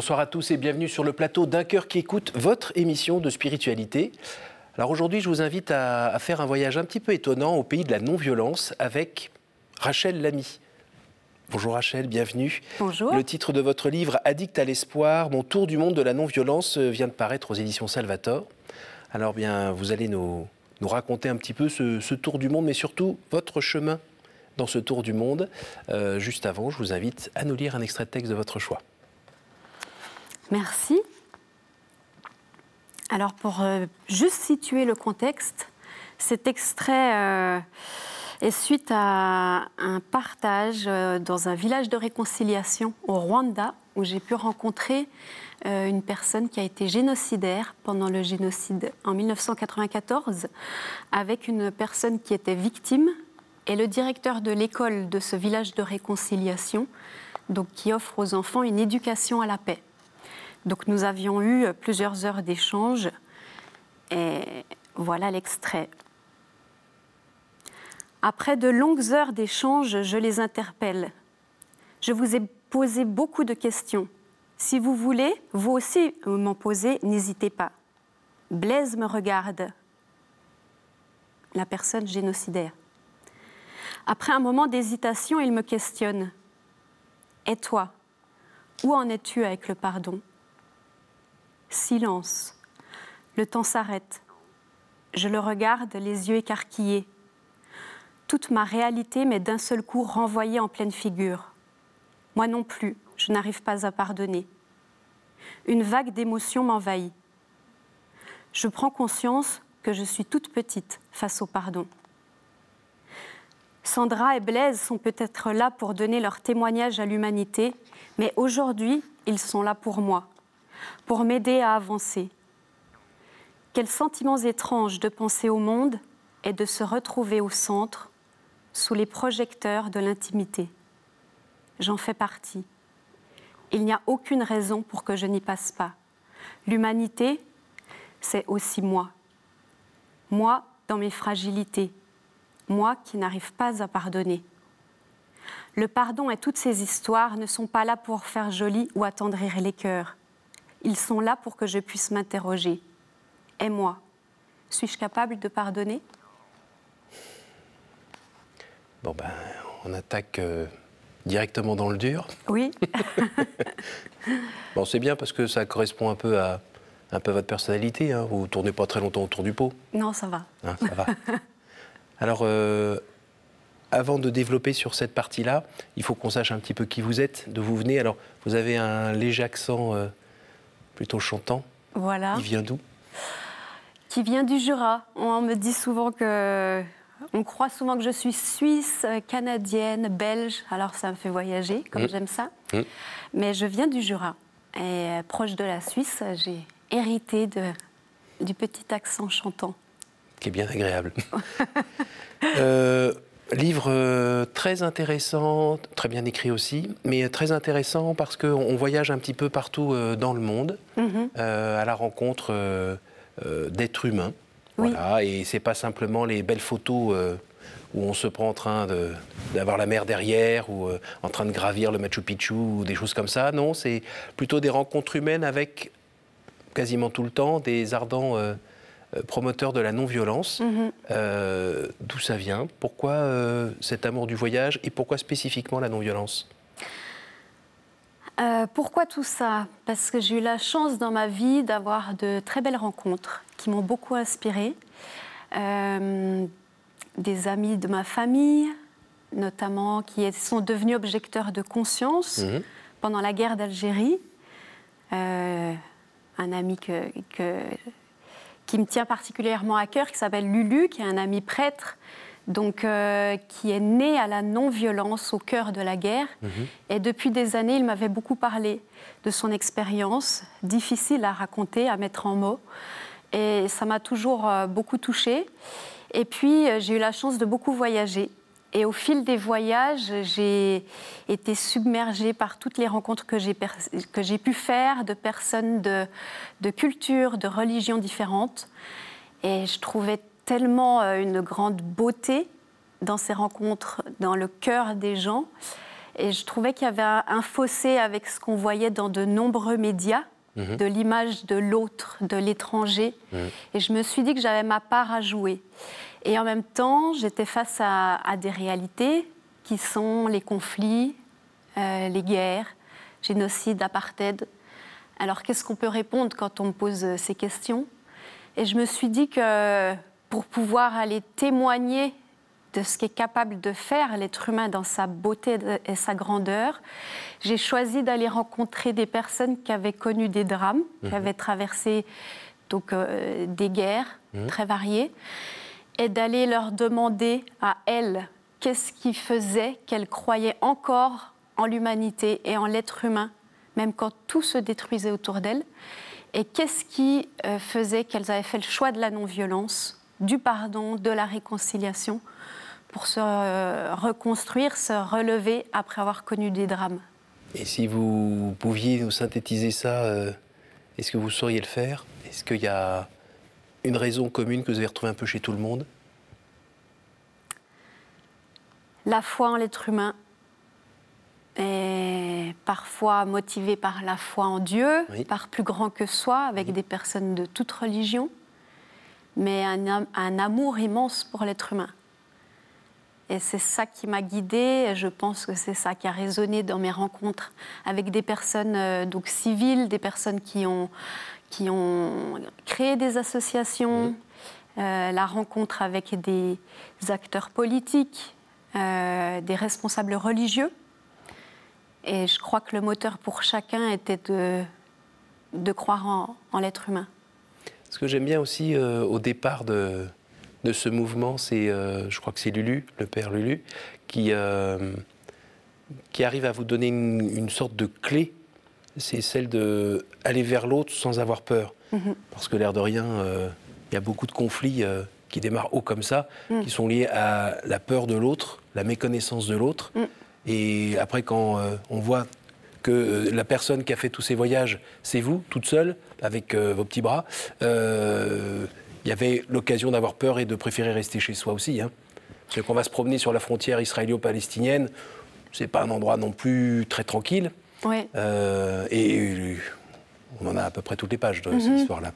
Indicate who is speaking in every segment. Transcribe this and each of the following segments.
Speaker 1: Bonsoir à tous et bienvenue sur le plateau d'un cœur qui écoute votre émission de spiritualité. Alors aujourd'hui, je vous invite à, faire un voyage un petit peu étonnant au pays de la non-violence avec Rachel Lamy. Bonjour Rachel, bienvenue.
Speaker 2: Bonjour.
Speaker 1: Le titre de votre livre Addict à l'espoir, mon tour du monde de la non-violence vient de paraître aux éditions Salvator. Alors bien, vous allez nous, raconter un petit peu ce, tour du monde, mais surtout votre chemin dans ce tour du monde. Euh, juste avant, je vous invite à nous lire un extrait de texte de votre choix.
Speaker 2: Merci. Alors pour euh, juste situer le contexte, cet extrait euh, est suite à un partage euh, dans un village de réconciliation au Rwanda où j'ai pu rencontrer une personne qui a été génocidaire pendant le génocide en 1994 avec une personne qui était victime et le directeur de l'école de ce village de réconciliation donc qui offre aux enfants une éducation à la paix. Donc nous avions eu plusieurs heures d'échange et voilà l'extrait. Après de longues heures d'échange, je les interpelle. Je vous ai posé beaucoup de questions. Si vous voulez, vous aussi m'en poser, n'hésitez pas. Blaise me regarde, la personne génocidaire. Après un moment d'hésitation, il me questionne. Et toi, où en es-tu avec le pardon? Silence. Le temps s'arrête. Je le regarde, les yeux écarquillés. Toute ma réalité m'est d'un seul coup renvoyée en pleine figure. Moi non plus, je n'arrive pas à pardonner. Une vague d'émotions m'envahit. Je prends conscience que je suis toute petite face au pardon. Sandra et Blaise sont peut-être là pour donner leur témoignage à l'humanité, mais aujourd'hui, ils sont là pour moi, pour m'aider à avancer. Quels sentiments étranges de penser au monde et de se retrouver au centre, sous les projecteurs de l'intimité. J'en fais partie. Il n'y a aucune raison pour que je n'y passe pas. L'humanité, c'est aussi moi. Moi dans mes fragilités. Moi qui n'arrive pas à pardonner. Le pardon et toutes ces histoires ne sont pas là pour faire joli ou attendrir les cœurs. Ils sont là pour que je puisse m'interroger. Et moi Suis-je capable de pardonner?
Speaker 1: Bon ben, on attaque euh, directement dans le dur.
Speaker 2: Oui.
Speaker 1: bon, c'est bien parce que ça correspond un peu à, un peu votre personnalité. Hein. Vous ne tournez pas très longtemps autour du pot.
Speaker 2: Non, ça va.
Speaker 1: Hein, ça va. Alors, euh, avant de développer sur cette partie-là, il faut qu'on sache un petit peu qui vous êtes, d'où vous venez. Alors, vous avez un léger accent euh, plutôt chantant.
Speaker 2: Voilà.
Speaker 1: Il vient d'où?
Speaker 2: Qui vient du Jura. On me dit souvent que. On croit souvent que je suis suisse, canadienne, belge. Alors ça me fait voyager, comme mmh. j'aime ça. Mmh. Mais je viens du Jura. Et euh, proche de la Suisse, j'ai hérité de, du petit accent chantant.
Speaker 1: Qui est bien agréable. euh, Livre euh, très intéressant, très bien écrit aussi, mais très intéressant parce qu'on voyage un petit peu partout euh, dans le monde mhm. euh, à la rencontre d'êtres humains. Voilà, et c'est pas simplement les belles photos où on se prend en train d'avoir la mer derrière ou en train de gravir le Machu Picchu ou des choses comme ça. Non, c'est plutôt des rencontres humaines avec quasiment tout le temps des ardents promoteur de la non-violence. Mhm. Euh, d'où ça vient? Pourquoi euh, cet amour du voyage et pourquoi spécifiquement la non-violence?
Speaker 2: Pourquoi tout ça? Parce que j'ai eu la chance dans ma vie d'avoir de très belles rencontres qui m'ont beaucoup inspirée. des amis de ma famille, notamment, qui sont devenus objecteurs de conscience mhm. pendant la guerre d'Algérie. un ami que, que qui me tient particulièrement à cœur, qui s'appelle Lulu, qui est un ami prêtre, donc euh, qui est né à la non-violence au cœur de la guerre. Mhm. Et depuis des années, il m'avait beaucoup parlé de son expérience, difficile à raconter, à mettre en mots. Et ça m'a toujours euh, beaucoup touchée. Et puis, euh, j'ai eu la chance de beaucoup voyager. Et au fil des voyages, j'ai été submergée par toutes les rencontres que j'ai pu faire de personnes de, de cultures, de religions différentes. Et je trouvais tellement euh, une grande beauté dans ces rencontres, dans le cœur des gens. Et je trouvais qu'il y avait un fossé avec ce qu'on voyait dans de nombreux médias, mhm. de l'image de l'autre, de l'étranger. Mhm. Et je me suis dit que j'avais ma part à jouer. Et en même temps, j'étais face à, des réalités qui sont les conflits, euh, les guerres, génocide, apartheid. Alors qu'est-ce qu'on peut répondre quand on me pose ces questions? Et je me suis dit que pour pouvoir aller témoigner de ce qu'est capable de faire l'être humain dans sa beauté et sa grandeur, j'ai choisi d'aller rencontrer des personnes qui avaient connu des drames, qui mhm. avaient traversé donc, euh, des guerres mhm. très variées, et d'aller leur demander à elles qu'est-ce qui faisait qu'elles croyaient encore en l'humanité et en l'être humain, même quand tout se détruisait autour d'elles, et qu'est-ce qui euh, faisait qu'elles avaient fait le choix de la non-violence, du pardon, de la réconciliation, pour se euh, reconstruire, se relever après avoir connu des drames.
Speaker 1: Et si vous pouviez nous synthétiser ça, euh, est-ce que vous sauriez le faire? Est-ce qu'il y a une raison commune que vous avez retrouvée un peu chez tout le monde
Speaker 2: La foi en l'être humain est parfois motivée par la foi en Dieu, par plus grand que soi, avec des personnes de toute religion, mais un, un amour immense pour l'être humain. Et c'est ça qui m'a guidée. Et je pense que c'est ça qui a résonné dans mes rencontres avec des personnes euh, donc civiles, des personnes qui ont, qui ont créé des associations, euh, la rencontre avec des acteurs politiques, euh, des responsables religieux. Et je crois que le moteur pour chacun était de, de croire en, en l'être humain.
Speaker 1: Ce que j'aime bien aussi au départ de, de ce mouvement, c'est, euh, je crois que c'est Lulu, le père Lulu, qui, euh, qui arrive à vous donner une, sorte de clé. C'est celle de aller vers l'autre sans avoir peur. Mhm. Parce que l'air de rien, euh, il y a beaucoup de conflits qui démarrent haut comme ça, mhm. qui sont liés à la peur de l'autre, la méconnaissance de l'autre. Mhm. Et après, quand on voit que la personne qui a fait tous ces voyages, c'est vous, toute seule, avec vos petits bras, il y avait l'occasion d'avoir peur et de préférer rester chez soi aussi. Hein. Parce qu'on va se promener sur la frontière israélo-palestinienne, c'est pas un endroit non plus très tranquille. Euh, et on en a à peu près toutes les pages de cette mhm. histoire-là.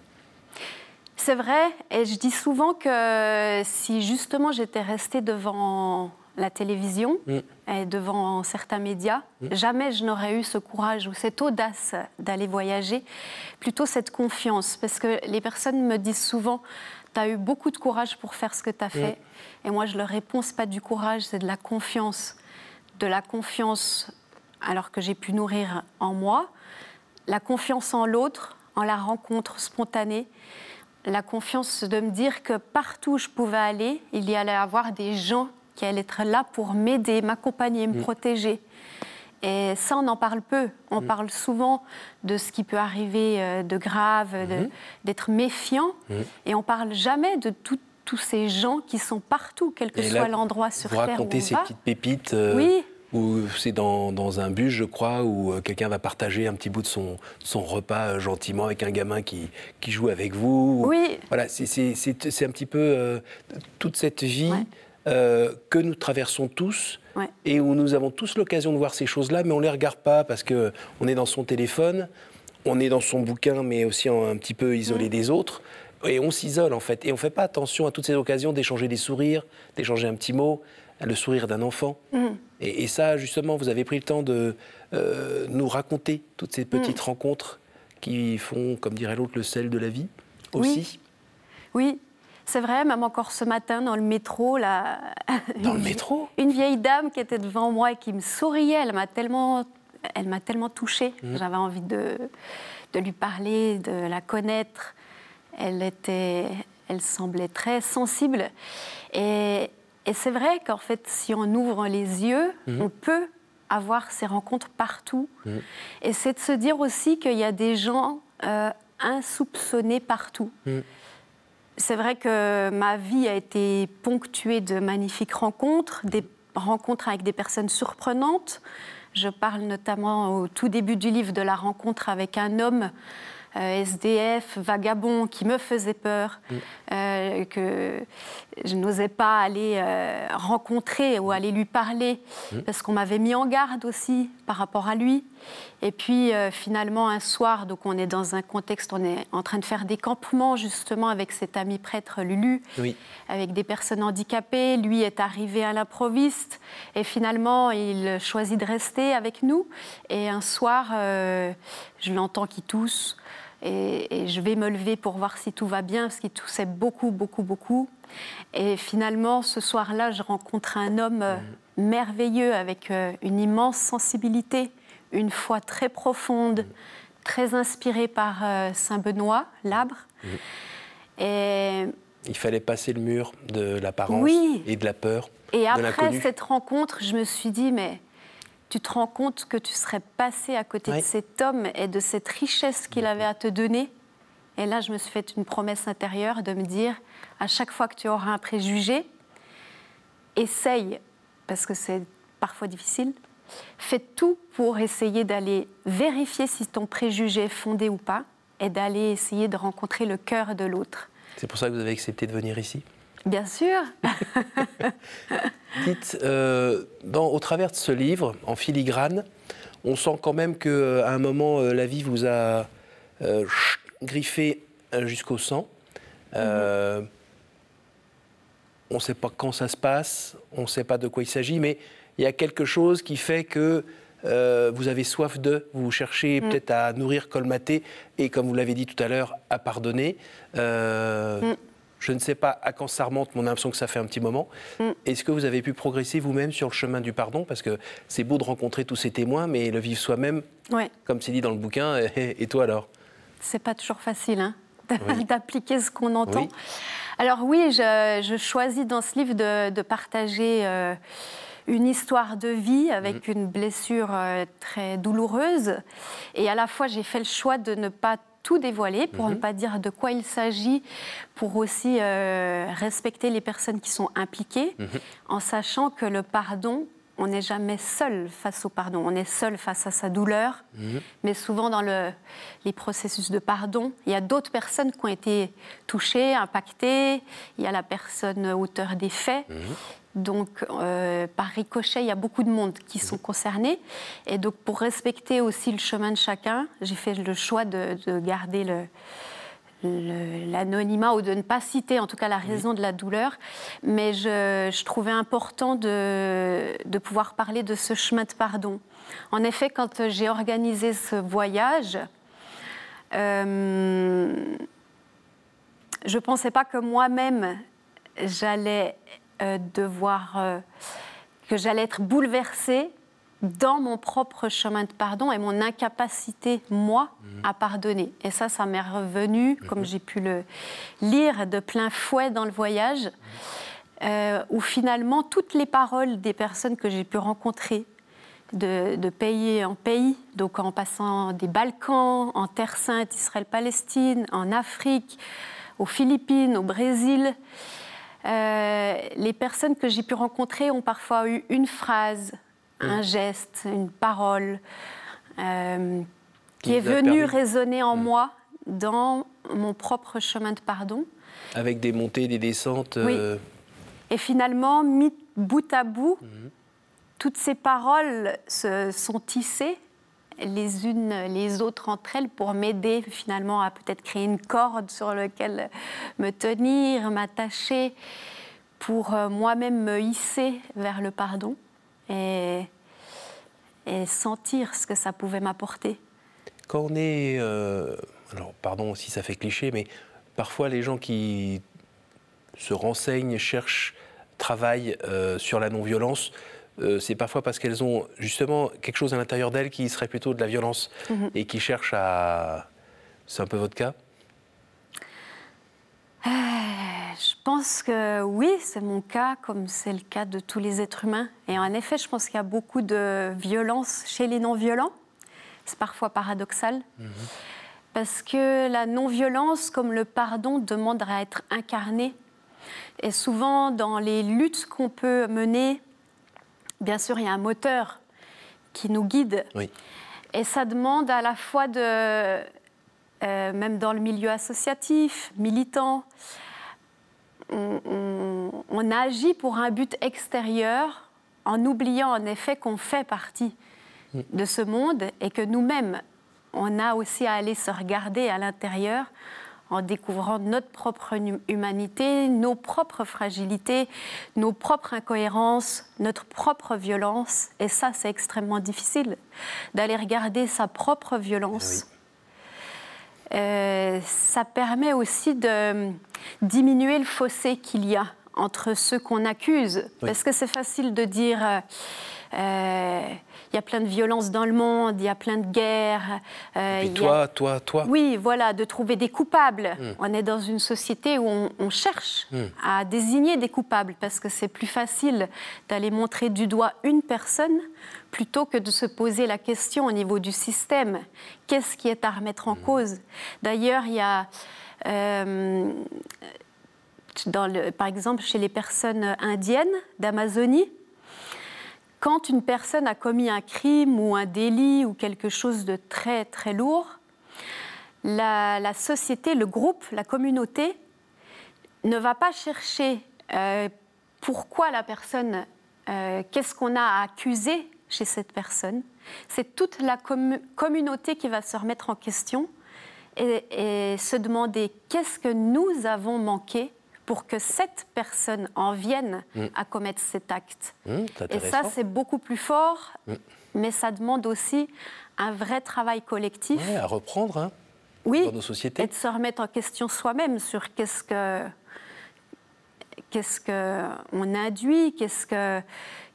Speaker 2: C'est vrai, et je dis souvent que si justement j'étais restée devant la télévision mm. et devant certains médias. Mm. Jamais je n'aurais eu ce courage ou cette audace d'aller voyager, plutôt cette confiance. Parce que les personnes me disent souvent, tu as eu beaucoup de courage pour faire ce que tu as fait. Mm. Et moi, je leur réponds, ce pas du courage, c'est de la confiance. De la confiance alors que j'ai pu nourrir en moi, la confiance en l'autre, en la rencontre spontanée, la confiance de me dire que partout où je pouvais aller, il y allait avoir des gens qui allait être là pour m'aider, m'accompagner, me mm. protéger. Et ça, on en parle peu. On mm. parle souvent de ce qui peut arriver euh, de grave, mm-hmm. d'être méfiant, mm. et on parle jamais de tous ces gens qui sont partout, quel que soit l'endroit sur
Speaker 1: vous
Speaker 2: Terre
Speaker 1: racontez ces petites pépites. Euh, oui. Ou c'est dans, dans, un bus, je crois, où euh, quelqu'un va partager un petit bout de son, son repas gentiment avec un gamin qui, qui joue avec vous.
Speaker 2: Oui.
Speaker 1: Voilà, c'est un petit peu toute cette vie. Euh, que nous traversons tous et où nous avons tous l'occasion de voir ces choses-là, mais on ne les regarde pas parce qu'on est dans son téléphone, on est dans son bouquin, mais aussi un petit peu isolé des autres. Et on s'isole en fait. Et on ne fait pas attention à toutes ces occasions d'échanger des sourires, d'échanger un petit mot, le sourire d'un enfant. Mm. Et, ça, justement, vous avez pris le temps de euh, nous raconter toutes ces petites mm. rencontres qui font, comme dirait l'autre, le sel de la vie aussi.
Speaker 2: Oui. oui. C'est vrai, même encore ce matin dans le métro, là,
Speaker 1: dans le métro,
Speaker 2: une vieille dame qui était devant moi et qui me souriait, elle m'a tellement, elle m'a tellement touchée. Mmh. J'avais envie de, de lui parler, de la connaître. Elle était, elle semblait très sensible. Et, et c'est vrai qu'en fait, si on ouvre les yeux, mmh. on peut avoir ces rencontres partout. Mmh. Et c'est de se dire aussi qu'il y a des gens euh, insoupçonnés partout c'est vrai que ma vie a été ponctuée de magnifiques rencontres, des rencontres avec des personnes surprenantes. Je parle notamment au tout début du livre de la rencontre avec un homme SDF, vagabond, qui me faisait peur, mm. euh, que je n'osais pas aller euh, rencontrer ou aller lui parler, mm. parce qu'on m'avait mis en garde aussi par rapport à lui. Et puis finalement, un soir, donc on est dans un contexte, on est en train de faire des campements justement avec cet ami prêtre Lulu, avec des personnes handicapées. Lui est arrivé à l'improviste et finalement, il choisit de rester avec nous. Et un soir, je l'entends qui tousse et, je vais me lever pour voir si tout va bien, parce qu'il toussait beaucoup, beaucoup, beaucoup. Et finalement, ce soir-là, je rencontre un homme euh, merveilleux avec euh, une immense sensibilité, une foi très profonde, très inspiré par euh, Saint Benoît, l'Abre.
Speaker 1: Et il fallait passer le mur de l'apparence et de la peur.
Speaker 2: Et après cette rencontre, je me suis dit, mais tu te rends compte que tu serais passé à côté de cet homme et de cette richesse qu'il avait à te donner. Et là, je me suis fait une promesse intérieure de me dire, à chaque fois que tu auras un préjugé, essaye, parce que c'est parfois difficile, fais tout pour essayer d'aller vérifier si ton préjugé est fondé ou pas, et d'aller essayer de rencontrer le cœur de l'autre.
Speaker 1: C'est pour ça que vous avez accepté de venir ici?
Speaker 2: Bien sûr.
Speaker 1: Dites, euh, au travers de ce livre, en filigrane, on sent quand même qu'à euh, un moment, euh, la vie vous a griffé jusqu'au sang. On ne sait pas quand ça se passe, on ne sait pas de quoi il s'agit, mais il y a quelque chose qui fait que vous avez soif de, vous cherchez mhm. peut-être à nourrir, colmater, et comme vous l'avez dit tout à l'heure, à pardonner. Mhm. Je ne sais pas à quand ça remonte, mon l'impression que ça fait un petit moment. Mm. Est-ce que vous avez pu progresser vous-même sur le chemin du pardon? Parce que c'est beau de rencontrer tous ces témoins, mais le vivre soi-même, comme c'est dit dans le bouquin, et, toi alors?
Speaker 2: C'est pas toujours facile hein, d'appliquer ce qu'on entend. Alors oui, je, choisis dans ce livre de, partager euh, une histoire de vie avec mm. une blessure euh, très douloureuse. Et à la fois, j'ai fait le choix de ne pas tout dévoiler pour ne mhm. pas dire de quoi il s'agit, pour aussi euh, respecter les personnes qui sont impliquées, mhm. en sachant que le pardon, on n'est jamais seul face au pardon, on est seul face à sa douleur, mhm. mais souvent dans le, les processus de pardon, il y a d'autres personnes qui ont été touchées, impactées, il y a la personne auteur des faits, donc, euh, par ricochet, il y a beaucoup de monde qui sont concernés. Et donc, pour respecter aussi le chemin de chacun, j'ai fait le choix de, garder l'anonymat ou de ne pas citer en tout cas la raison de la douleur. Mais je, trouvais important de, pouvoir parler de ce chemin de pardon. En effet, quand j'ai organisé ce voyage, euh, je ne pensais pas que moi-même, j'allais de voir euh, que j'allais être bouleversée dans mon propre chemin de pardon et mon incapacité, moi, à pardonner. Et ça, ça m'est revenu, comme mhm. j'ai pu le lire de plein fouet dans le voyage, euh, où finalement, toutes les paroles des personnes que j'ai pu rencontrer, de, de, pays en pays, donc en passant des Balkans, en Terre Sainte, Israël-Palestine, en Afrique, aux Philippines, au Brésil, euh, les personnes que j'ai pu rencontrer ont parfois eu une phrase, un geste, une parole euh, qui est venue résonner en moi dans mon propre chemin de pardon.
Speaker 1: Avec des montées, des descentes. Euh,
Speaker 2: Et finalement, mis bout à bout, mhm. toutes ces paroles se sont tissées les unes les autres entre elles pour m'aider finalement à peut-être créer une corde sur laquelle me tenir, m'attacher, pour euh, moi-même me hisser vers le pardon et, sentir ce que ça pouvait m'apporter.
Speaker 1: Quand on est, euh, alors pardon si ça fait cliché, mais parfois les gens qui se renseignent, cherchent, travaillent euh, sur la non-violence, euh, c'est parfois parce qu'elles ont justement quelque chose à l'intérieur d'elles qui serait plutôt de la violence mhm. et qui cherchent à... C'est un peu votre cas?
Speaker 2: Euh, Je pense que oui, c'est mon cas, comme c'est le cas de tous les êtres humains. Et en effet, je pense qu'il y a beaucoup de violence chez les non-violents. C'est parfois paradoxal. Mhm. Parce que la non-violence, comme le pardon, demande à être incarné. Et souvent, dans les luttes qu'on peut mener, bien sûr, il y a un moteur qui nous guide. Et ça demande à la fois de euh, même dans le milieu associatif, militant, on, agit pour un but extérieur en oubliant en effet qu'on fait partie mm. de ce monde et que nous-mêmes, on a aussi à aller se regarder à l'intérieur en découvrant notre propre humanité, nos propres fragilités, nos propres incohérences, notre propre violence. Et ça, c'est extrêmement difficile d'aller regarder sa propre violence. Euh, ça permet aussi de diminuer le fossé qu'il y a entre ceux qu'on accuse. Parce que c'est facile de dire... Euh, il y a plein de violences dans le monde, il y a plein de guerres.
Speaker 1: Euh, Et toi, toi, toi.
Speaker 2: Oui, voilà, de trouver des coupables. Hmm. On est dans une société où on, cherche hmm. à désigner des coupables parce que c'est plus facile d'aller montrer du doigt une personne plutôt que de se poser la question au niveau du système. Qu'est-ce qui est à remettre en hmm. cause? D'ailleurs, il y a... Euh, dans le, par exemple, chez les personnes indiennes d'Amazonie, quand une personne a commis un crime ou un délit ou quelque chose de très très lourd, la, société, le groupe, la communauté ne va pas chercher euh, pourquoi la personne, euh, qu'est-ce qu'on a à accuser chez cette personne. C'est toute la communauté qui va se remettre en question et, et se demander qu'est-ce que nous avons manqué pour que cette personne en vienne mm. à commettre cet acte. Mm, et ça, c'est beaucoup plus fort, mm. mais ça demande aussi un vrai travail collectif.
Speaker 1: à reprendre hein,
Speaker 2: oui,
Speaker 1: dans nos sociétés.
Speaker 2: Et de se remettre en question soi-même sur qu'est-ce que qu'est-ce qu'on induit, qu'est-ce, que,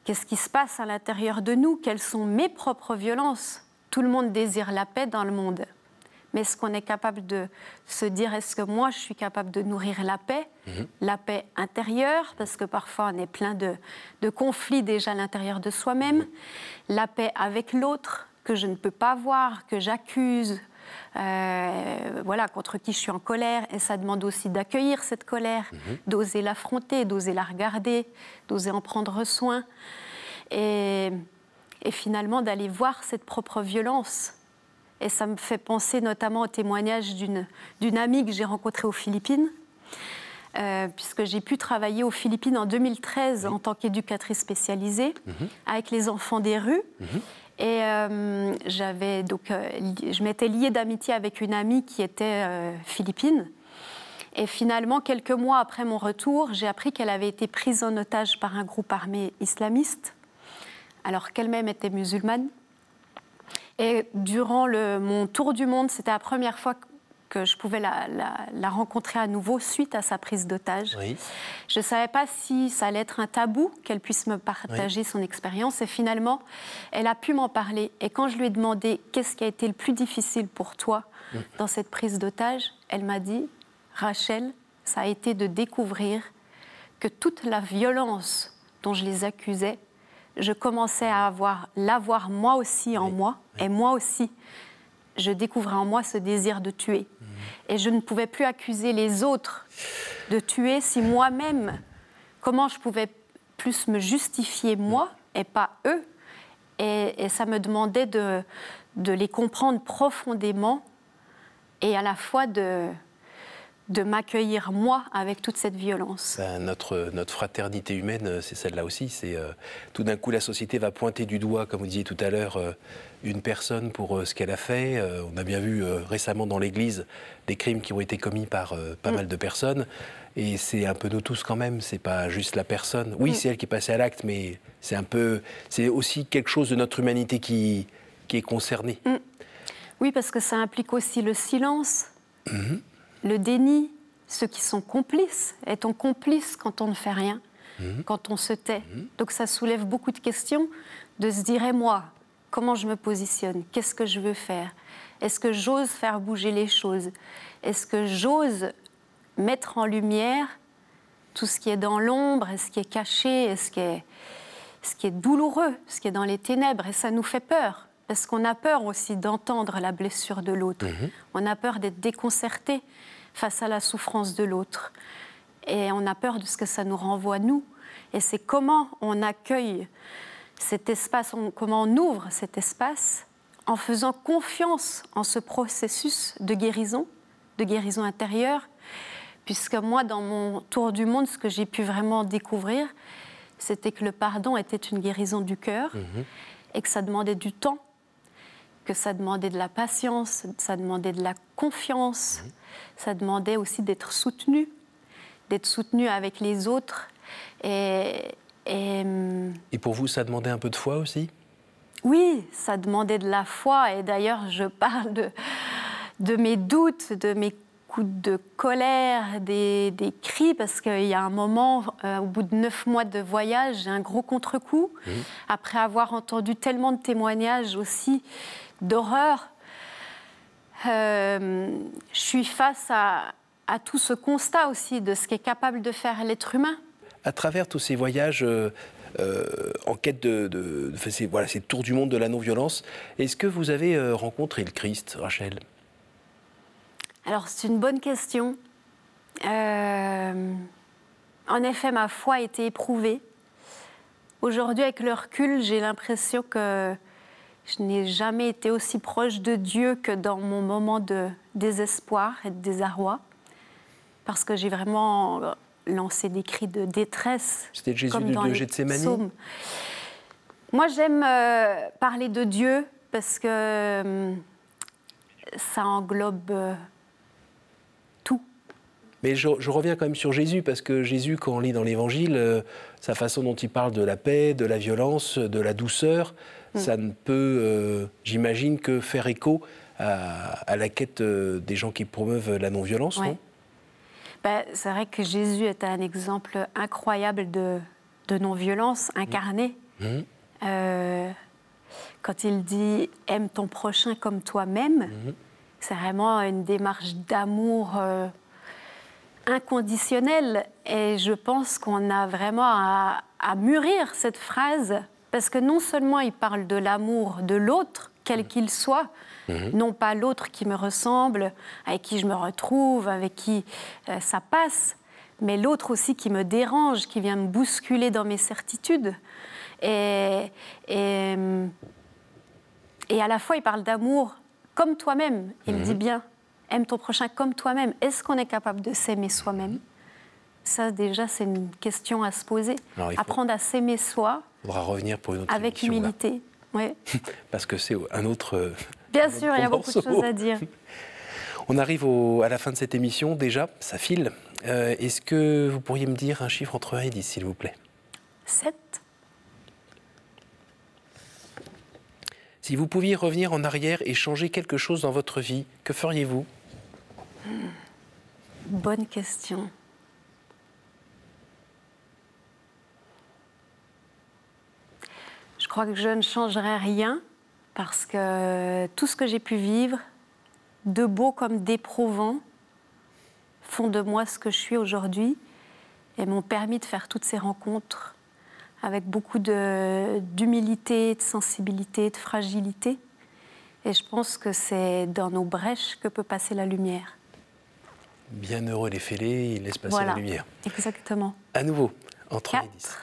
Speaker 2: qu'est-ce qui se passe à l'intérieur de nous, quelles sont mes propres violences. Tout le monde désire la paix dans le monde mais est-ce qu'on est capable de se dire, est-ce que moi, je suis capable de nourrir la paix, mhm. la paix intérieure, parce que parfois on est plein de, conflits déjà à l'intérieur de soi-même, mhm. la paix avec l'autre, que je ne peux pas voir, que j'accuse, euh, voilà, contre qui je suis en colère, et ça demande aussi d'accueillir cette colère, mhm. d'oser l'affronter, d'oser la regarder, d'oser en prendre soin, et finalement d'aller voir cette propre violence et ça me fait penser notamment au témoignage d'une amie que j'ai rencontrée aux Philippines. Euh, puisque j'ai pu travailler aux Philippines en 2013 en tant qu'éducatrice spécialisée mhm. avec les enfants des rues. Mhm. Et euh, j'avais donc, euh, je m'étais liée d'amitié avec une amie qui était philippine. Et finalement, quelques mois après mon retour, j'ai appris qu'elle avait été prise en otage par un groupe armé islamiste, alors qu'elle-même était musulmane. Et durant le, mon tour du monde, c'était la première fois que je pouvais la, rencontrer à nouveau suite à sa prise d'otage. Je ne savais pas si ça allait être un tabou, qu'elle puisse me partager son expérience. Et finalement, elle a pu m'en parler. Et quand je lui ai demandé qu'est-ce qui a été le plus difficile pour toi mm. dans cette prise d'otage, elle m'a dit, Rachel, ça a été de découvrir que toute la violence dont je les accusais je commençais à avoir, l'avoir moi aussi en moi, et moi aussi, je découvrais en moi ce désir de tuer. Mhm. Et je ne pouvais plus accuser les autres de tuer si moi-même, comment je pouvais plus me justifier moi et pas eux? Et, ça me demandait de, de les comprendre profondément et à la fois de, de m'accueillir moi avec toute cette violence.
Speaker 1: Ben, notre, notre fraternité humaine, euh, c'est celle-là aussi. C'est euh, tout d'un coup la société va pointer du doigt, comme vous disiez tout à l'heure, euh, une personne pour ce qu'elle a fait. on a bien vu récemment dans l'Église des crimes qui ont été commis par pas mm. mal de personnes. Et c'est un peu nous tous quand même. C'est pas juste la personne. Oui, mm. c'est elle qui est passée à l'acte, mais c'est un peu, c'est aussi quelque chose de notre humanité qui, qui est concernée. Mm.
Speaker 2: Oui, parce que ça implique aussi le silence. Le déni, ceux qui sont complices. Est-on complice quand on ne fait rien, mhm. quand on se tait mhm. Donc ça soulève beaucoup de questions de se dire, et moi, comment je me positionne? Qu'est-ce que je veux faire? Est-ce que j'ose faire bouger les choses? Est-ce que j'ose mettre en lumière tout ce qui est dans l'ombre, ce qui est caché, ce qui est, ce qui est douloureux, ce qui est dans les ténèbres? Et ça nous fait peur. Parce qu'on a peur aussi d'entendre la blessure de l'autre. Mhm. On a peur d'être déconcerté face à la souffrance de l'autre. Et on a peur de ce que ça nous renvoie, nous. Et c'est comment on accueille cet espace, comment on ouvre cet espace en faisant confiance en ce processus de guérison, de guérison intérieure, puisque moi, dans mon tour du monde, ce que j'ai pu vraiment découvrir, c'était que le pardon était une guérison du cœur mhm. et que ça demandait du temps, que ça demandait de la patience, ça demandait de la confiance, mhm. ça demandait aussi d'être soutenu, d'être soutenu avec les autres. Et,
Speaker 1: et, et pour vous, ça demandait un peu de foi aussi?
Speaker 2: Oui, ça demandait de la foi. Et d'ailleurs, je parle de, de mes doutes, de mes coups de colère, des, cris, parce qu'il y a un moment, euh, au bout de neuf mois de voyage, j'ai un gros contre-coup. Après avoir entendu tellement de témoignages aussi d'horreur, euh, je suis face à, à, tout ce constat aussi de ce qu'est capable de faire l'être humain.
Speaker 1: À travers tous ces voyages, euh, euh, en quête de, de, ces, voilà, ces tours du monde de la non-violence. Est-ce que vous avez rencontré le Christ, Rachel?
Speaker 2: Alors, c'est une bonne question. En effet, ma foi a été éprouvée. Aujourd'hui, avec le recul, j'ai l'impression que je n'ai jamais été aussi proche de Dieu que dans mon moment de désespoir et de désarroi. Parce que j'ai vraiment lancer des cris de détresse.
Speaker 1: C'était Jésus comme dans de Gethsemane
Speaker 2: Moi, j'aime euh, parler de Dieu parce que euh, ça englobe euh, tout.
Speaker 1: Mais je, reviens quand même sur Jésus, parce que Jésus, quand on lit dans l'Évangile, sa façon dont il parle de la paix, de la violence, de la douceur, mm. ça ne peut, j'imagine, que faire écho à, la quête des gens qui promeuvent la non-violence, non?
Speaker 2: Bah, c'est vrai que Jésus est un exemple incroyable de, non-violence incarnée. Mmh. Mmh. Euh, quand il dit aime ton prochain comme toi-même, mmh. c'est vraiment une démarche d'amour euh, inconditionnel. Et je pense qu'on a vraiment à, à, mûrir cette phrase, parce que non seulement il parle de l'amour de l'autre, quel qu'il soit, Mhm. non pas l'autre qui me ressemble, avec qui je me retrouve, avec qui euh, ça passe, mais l'autre aussi qui me dérange, qui vient me bousculer dans mes certitudes. Et, et, et à la fois, il parle d'amour comme toi-même. Il me dit mhm. bien, aime ton prochain comme toi-même. Est-ce qu'on est capable de s'aimer soi-même? Ça, déjà, c'est une question à se poser. Apprendre à s'aimer soi.
Speaker 1: On va revenir pour une autre
Speaker 2: Avec humilité. Ouais.
Speaker 1: Parce que c'est un autre
Speaker 2: Bien sûr, il y a beaucoup de choses à dire.
Speaker 1: On arrive à la fin de cette émission déjà, ça file. Euh, est-ce que vous pourriez me dire un chiffre entre 1 et 10, s'il vous plaît?
Speaker 2: 7.
Speaker 1: Si vous pouviez revenir en arrière et changer quelque chose dans votre vie, que feriez-vous?
Speaker 2: Bonne question. Crois que je ne changerais rien parce que tout ce que j'ai pu vivre, de beau comme d'éprouvant, font de moi ce que je suis aujourd'hui et m'ont permis de faire toutes ces rencontres avec beaucoup d'humilité, de, sensibilité, de fragilité. Et je pense que c'est dans nos brèches que peut passer la lumière.
Speaker 1: Bien heureux les fêlés, ils laissent passer la lumière.
Speaker 2: Exactement.
Speaker 1: À nouveau, entre les 10.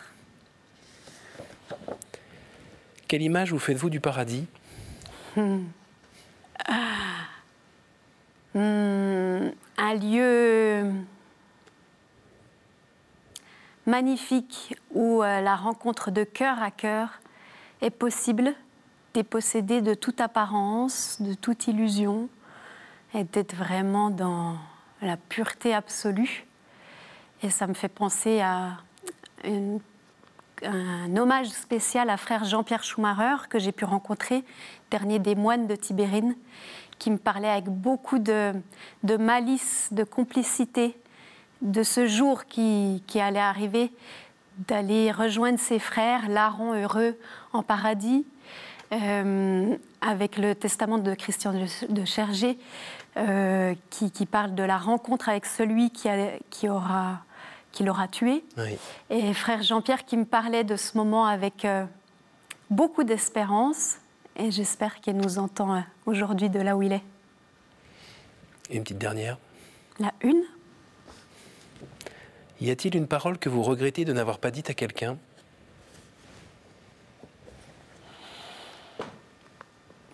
Speaker 1: Quelle image vous faites-vous du paradis? Hmm.
Speaker 2: un lieu magnifique où euh, la rencontre de cœur à cœur est possible, dépossédé de toute apparence, de toute illusion, et d'être vraiment dans la pureté absolue. Et ça me fait penser à une un hommage spécial à frère Jean-Pierre Schumacher que j'ai pu rencontrer, dernier des moines de Tibérine, qui me parlait avec beaucoup de, malice, de complicité de ce jour qui, allait arriver, d'aller rejoindre ses frères, larrons heureux en paradis, euh, avec le testament de Christian de, Chergé, euh, qui, parle de la rencontre avec celui qui, qui aura qui l'aura tué. Et frère Jean-Pierre qui me parlait de ce moment avec euh, beaucoup d'espérance. Et j'espère qu'il nous entend euh, aujourd'hui de là où il est.
Speaker 1: Et une petite dernière
Speaker 2: La une
Speaker 1: Y a-t-il une parole que vous regrettez de n'avoir pas dite à quelqu'un?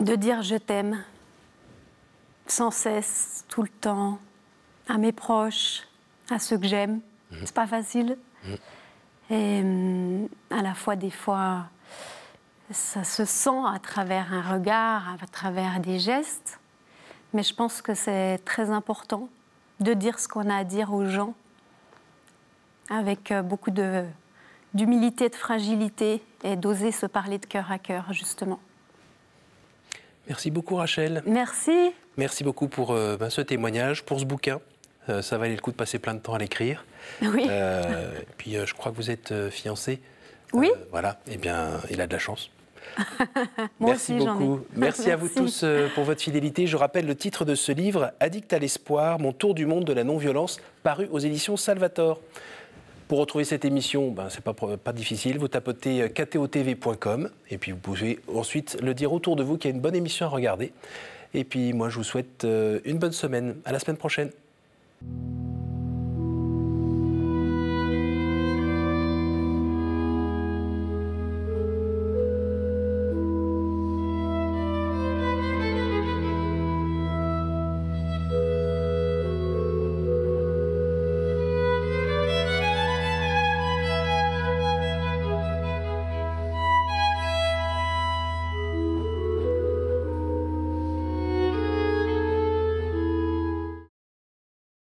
Speaker 2: De dire je t'aime sans cesse, tout le temps, à mes proches, à ceux que j'aime. Mhm. C'est pas facile. Mhm. Et hum, à la fois, des fois, ça se sent à travers un regard, à travers des gestes. Mais je pense que c'est très important de dire ce qu'on a à dire aux gens avec euh, beaucoup d'humilité, de fragilité et d'oser se parler de cœur à cœur, justement.
Speaker 1: Merci beaucoup Rachel.
Speaker 2: Merci.
Speaker 1: Merci beaucoup pour euh, ben, ce témoignage, pour ce bouquin. Euh, ça valait le coup de passer plein de temps à l'écrire.
Speaker 2: Oui.
Speaker 1: et puis je crois que vous êtes fiancé.
Speaker 2: Oui.
Speaker 1: voilà, eh bien, il a de la chance.
Speaker 2: Merci
Speaker 1: beaucoup. Merci, à vous tous pour votre fidélité. Je rappelle le titre de ce livre, Addict à l'espoir, mon tour du monde de la non-violence, paru aux éditions Salvator. Pour retrouver cette émission, ben, c'est pas, pas difficile. Vous tapotez euh, ktotv.com et puis vous pouvez ensuite le dire autour de vous qu'il y a une bonne émission à regarder. Et puis moi, je vous souhaite euh, une bonne semaine. À la semaine prochaine. Thank you